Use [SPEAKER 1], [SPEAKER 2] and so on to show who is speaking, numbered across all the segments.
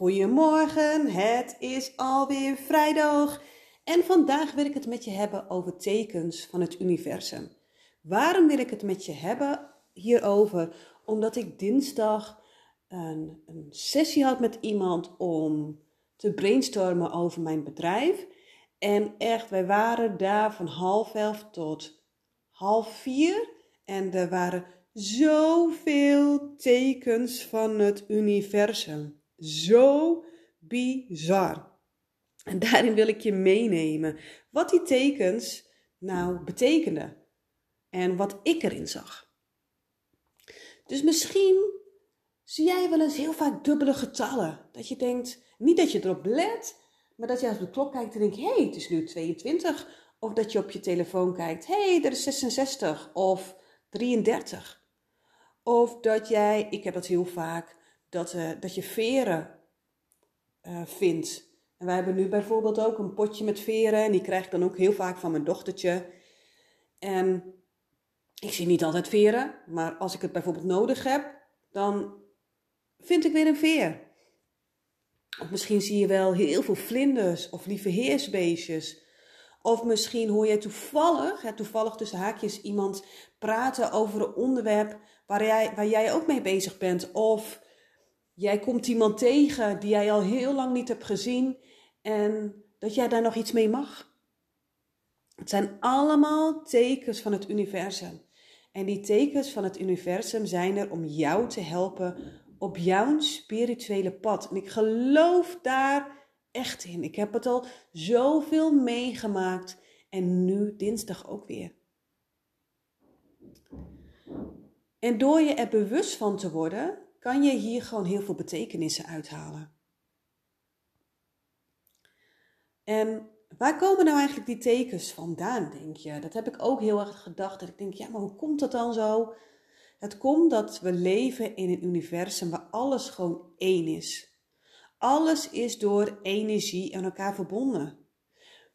[SPEAKER 1] Goedemorgen, het is alweer vrijdag en vandaag wil ik het met je hebben over tekens van het universum. Waarom wil ik het met je hebben hierover? Omdat ik dinsdag een, een sessie had met iemand om te brainstormen over mijn bedrijf. En echt, wij waren daar van half elf tot half vier. En er waren zoveel tekens van het universum. Zo bizar. En daarin wil ik je meenemen wat die tekens nou betekenden en wat ik erin zag. Dus misschien zie jij wel eens heel vaak dubbele getallen. Dat je denkt, niet dat je erop let, maar dat je als de klok kijkt en denkt, hé, hey, het is nu 22. Of dat je op je telefoon kijkt, hé, hey, er is 66 of 33. Of dat jij, ik heb dat heel vaak, dat, uh, dat je veren uh, vindt. En wij hebben nu bijvoorbeeld ook een potje met veren. En die krijg ik dan ook heel vaak van mijn dochtertje. En ik zie niet altijd veren. Maar als ik het bijvoorbeeld nodig heb, dan vind ik weer een veer. Of misschien zie je wel heel veel vlinders of lieve heersbeestjes. Of misschien hoor je toevallig, ja, toevallig tussen haakjes, iemand praten over een onderwerp waar jij, waar jij ook mee bezig bent. Of Jij komt iemand tegen die jij al heel lang niet hebt gezien en dat jij daar nog iets mee mag. Het zijn allemaal tekens van het universum. En die tekens van het universum zijn er om jou te helpen op jouw spirituele pad. En ik geloof daar echt in. Ik heb het al zoveel meegemaakt en nu dinsdag ook weer. En door je er bewust van te worden, kan je hier gewoon heel veel betekenissen uithalen. En waar komen nou eigenlijk die tekens vandaan, denk je? Dat heb ik ook heel erg gedacht. Dat ik denk, ja, maar hoe komt dat dan zo? Het komt dat we leven in een universum waar alles gewoon één is. Alles is door energie aan elkaar verbonden.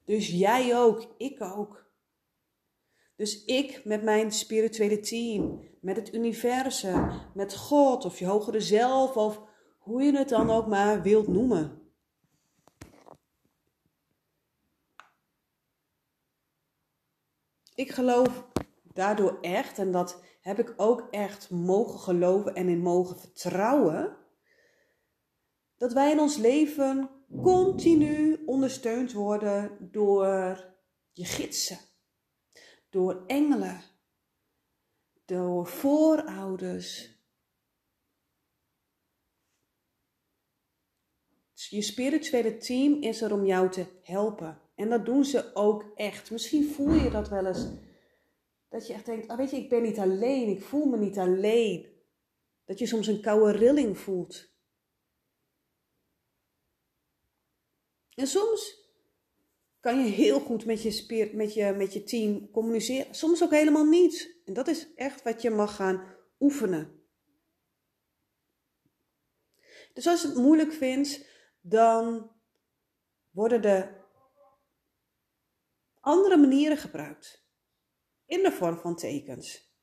[SPEAKER 1] Dus jij ook, ik ook. Dus ik met mijn spirituele team, met het universum, met God of je hogere zelf of hoe je het dan ook maar wilt noemen. Ik geloof daardoor echt, en dat heb ik ook echt mogen geloven en in mogen vertrouwen, dat wij in ons leven continu ondersteund worden door je gidsen door engelen, door voorouders. Je spirituele team is er om jou te helpen. En dat doen ze ook echt. Misschien voel je dat wel eens. Dat je echt denkt, oh weet je, ik ben niet alleen. Ik voel me niet alleen. Dat je soms een koude rilling voelt. En soms kan je heel goed met je, spier, met, je, met je team communiceren. Soms ook helemaal niet. En dat is echt wat je mag gaan oefenen. Dus als je het moeilijk vindt, dan worden er andere manieren gebruikt. In de vorm van tekens.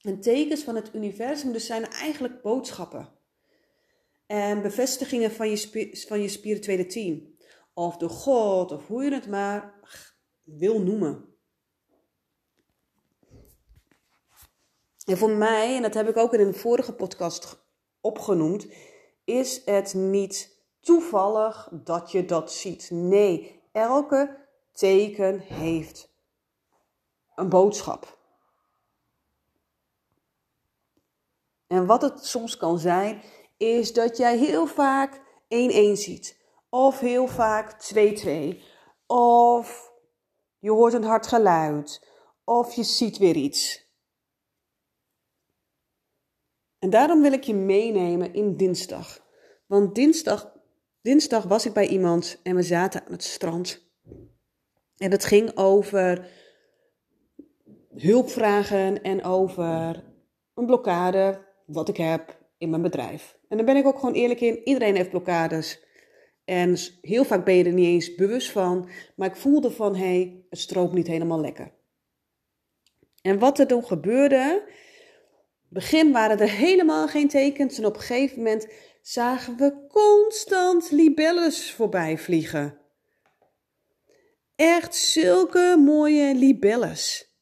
[SPEAKER 1] En tekens van het universum dus zijn eigenlijk boodschappen. En bevestigingen van je, van je spirituele team of de God, of hoe je het maar wil noemen. En voor mij, en dat heb ik ook in een vorige podcast opgenoemd, is het niet toevallig dat je dat ziet. Nee, elke teken heeft een boodschap. En wat het soms kan zijn, is dat jij heel vaak 1-1 ziet. Of heel vaak 2-2. Of je hoort een hard geluid. Of je ziet weer iets. En daarom wil ik je meenemen in dinsdag. Want dinsdag, dinsdag was ik bij iemand en we zaten aan het strand. En het ging over hulpvragen en over een blokkade, wat ik heb in mijn bedrijf. En daar ben ik ook gewoon eerlijk in. Iedereen heeft blokkades. En heel vaak ben je er niet eens bewust van, maar ik voelde van hé, hey, het stroomt niet helemaal lekker. En wat er toen gebeurde, begin waren er helemaal geen tekens en op een gegeven moment zagen we constant libelles voorbij vliegen. Echt zulke mooie libelles.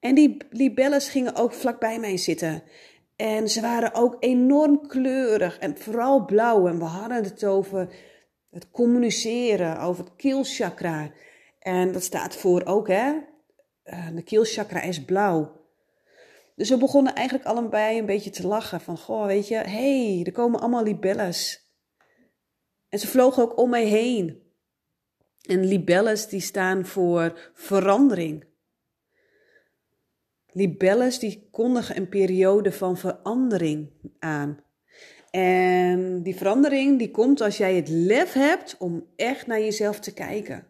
[SPEAKER 1] En die libelles gingen ook vlakbij mij zitten. En ze waren ook enorm kleurig en vooral blauw. En we hadden het over het communiceren, over het keelchakra. En dat staat voor ook, hè? Eh, de keelchakra is blauw. Dus we begonnen eigenlijk allebei een beetje te lachen. Van, goh, weet je, hé, hey, er komen allemaal libelles. En ze vlogen ook om mij heen. En libelles die staan voor verandering. Libelles die kondigen een periode van verandering aan. En die verandering die komt als jij het lef hebt om echt naar jezelf te kijken.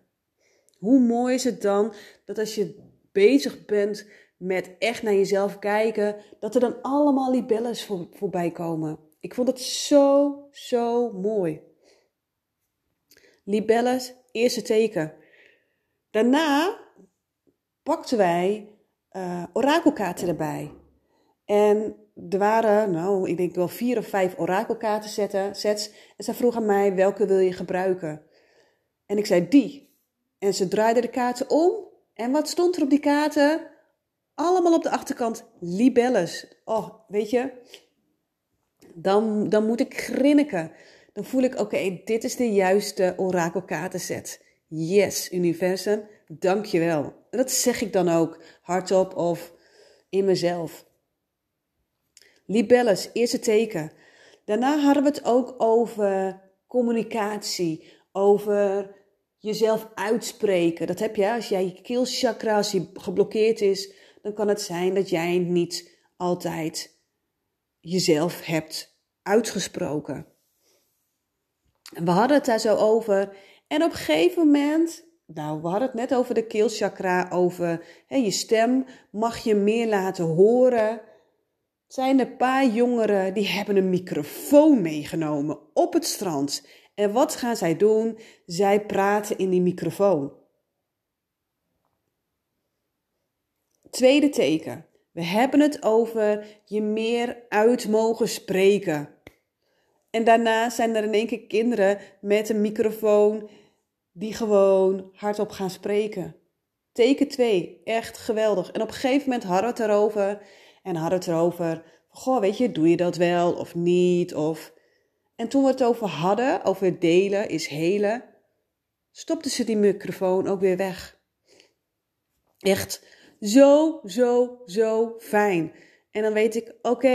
[SPEAKER 1] Hoe mooi is het dan dat als je bezig bent met echt naar jezelf kijken, dat er dan allemaal libelles voor, voorbij komen. Ik vond het zo, zo mooi. Libelles, eerste teken. Daarna pakten wij uh, orakelkaarten erbij. En er waren, nou, ik denk wel vier of vijf orakelkaarten zetten, sets. En ze vroeg aan mij, welke wil je gebruiken? En ik zei, die. En ze draaiden de kaarten om. En wat stond er op die kaarten? Allemaal op de achterkant libelles. Oh, weet je, dan, dan moet ik grinniken. Dan voel ik, oké, dit is de juiste orakelkaartenset. Yes, universum, dankjewel. En dat zeg ik dan ook hardop of in mezelf. Libelles, eerste teken. Daarna hadden we het ook over communicatie, over jezelf uitspreken. Dat heb je als jij je keelchakra als geblokkeerd is, dan kan het zijn dat jij niet altijd jezelf hebt uitgesproken. we hadden het daar zo over. En op een gegeven moment, nou, we hadden het net over de keelchakra, over hè, je stem mag je meer laten horen. Zijn een paar jongeren die hebben een microfoon meegenomen op het strand. En wat gaan zij doen? Zij praten in die microfoon. Tweede teken. We hebben het over je meer uit mogen spreken. En daarna zijn er in één keer kinderen met een microfoon die gewoon hardop gaan spreken. Teken 2, echt geweldig. En op een gegeven moment hadden we het erover. En hadden het erover, goh, weet je, doe je dat wel of niet? Of... En toen we het over hadden, over delen is helen, stopte ze die microfoon ook weer weg. Echt zo, zo, zo fijn. En dan weet ik, oké,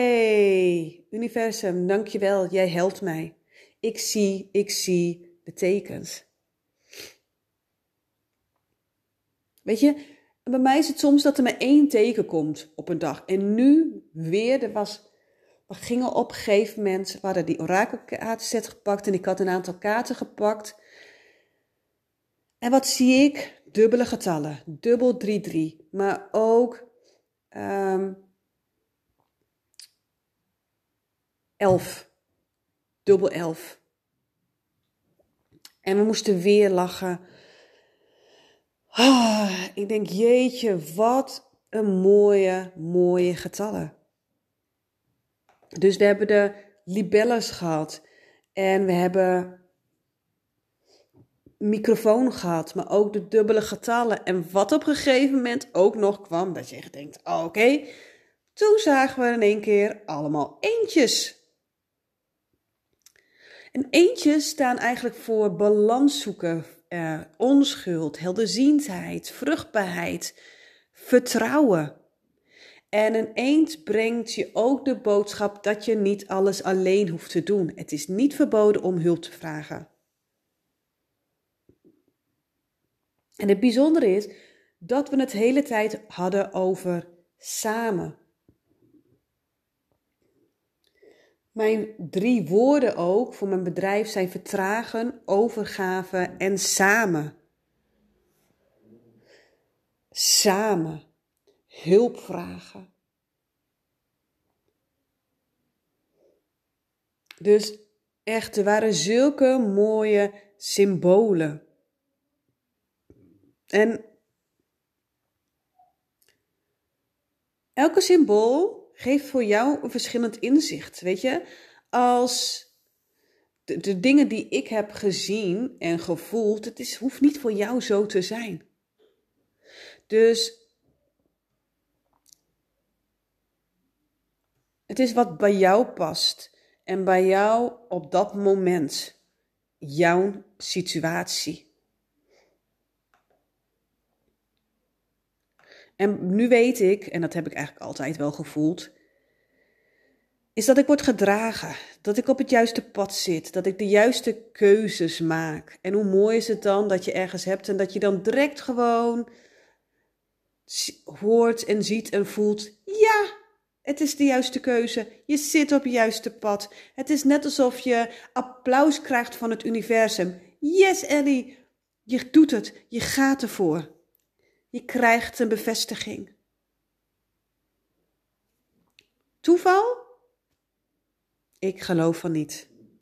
[SPEAKER 1] universum, dankjewel, jij helpt mij. Ik zie, ik zie de tekens. Weet je, bij mij is het soms dat er maar één teken komt op een dag. En nu weer, er was, we gingen op een gegeven moment, we hadden die orakelkaartenset gepakt en ik had een aantal kaarten gepakt. En wat zie ik? dubbele getallen, dubbel 3-3, maar ook um, 11, dubbel 11. En we moesten weer lachen. Oh, ik denk, jeetje, wat een mooie, mooie getallen. Dus we hebben de libelles gehad. En we hebben microfoon gehad, maar ook de dubbele getallen. En wat op een gegeven moment ook nog kwam, dat je denkt, oh, oké, toen zagen we in één keer allemaal eentjes. En eentjes staan eigenlijk voor balans zoeken, eh, onschuld, helderziendheid, vruchtbaarheid, vertrouwen. En een eend brengt je ook de boodschap dat je niet alles alleen hoeft te doen. Het is niet verboden om hulp te vragen. En het bijzondere is dat we het hele tijd hadden over samen. Mijn drie woorden ook voor mijn bedrijf zijn vertragen, overgave en samen. Samen. Hulp vragen. Dus echt, er waren zulke mooie symbolen. En elke symbool geeft voor jou een verschillend inzicht. Weet je, als de, dingen die ik heb gezien en gevoeld, het is, hoeft niet voor jou zo te zijn. Dus het is wat bij jou past en bij jou op dat moment, jouw situatie. En nu weet ik, en dat heb ik eigenlijk altijd wel gevoeld, is dat ik word gedragen, dat ik op het juiste pad zit, dat ik de juiste keuzes maak. En hoe mooi is het dan dat je ergens hebt en dat je dan direct gewoon hoort en ziet en voelt, ja, het is de juiste keuze. Je zit op het juiste pad. Het is net alsof je applaus krijgt van het universum. Yes, Ellie, je doet het. Je gaat ervoor. Je krijgt een bevestiging. Toeval? Ik geloof van niet.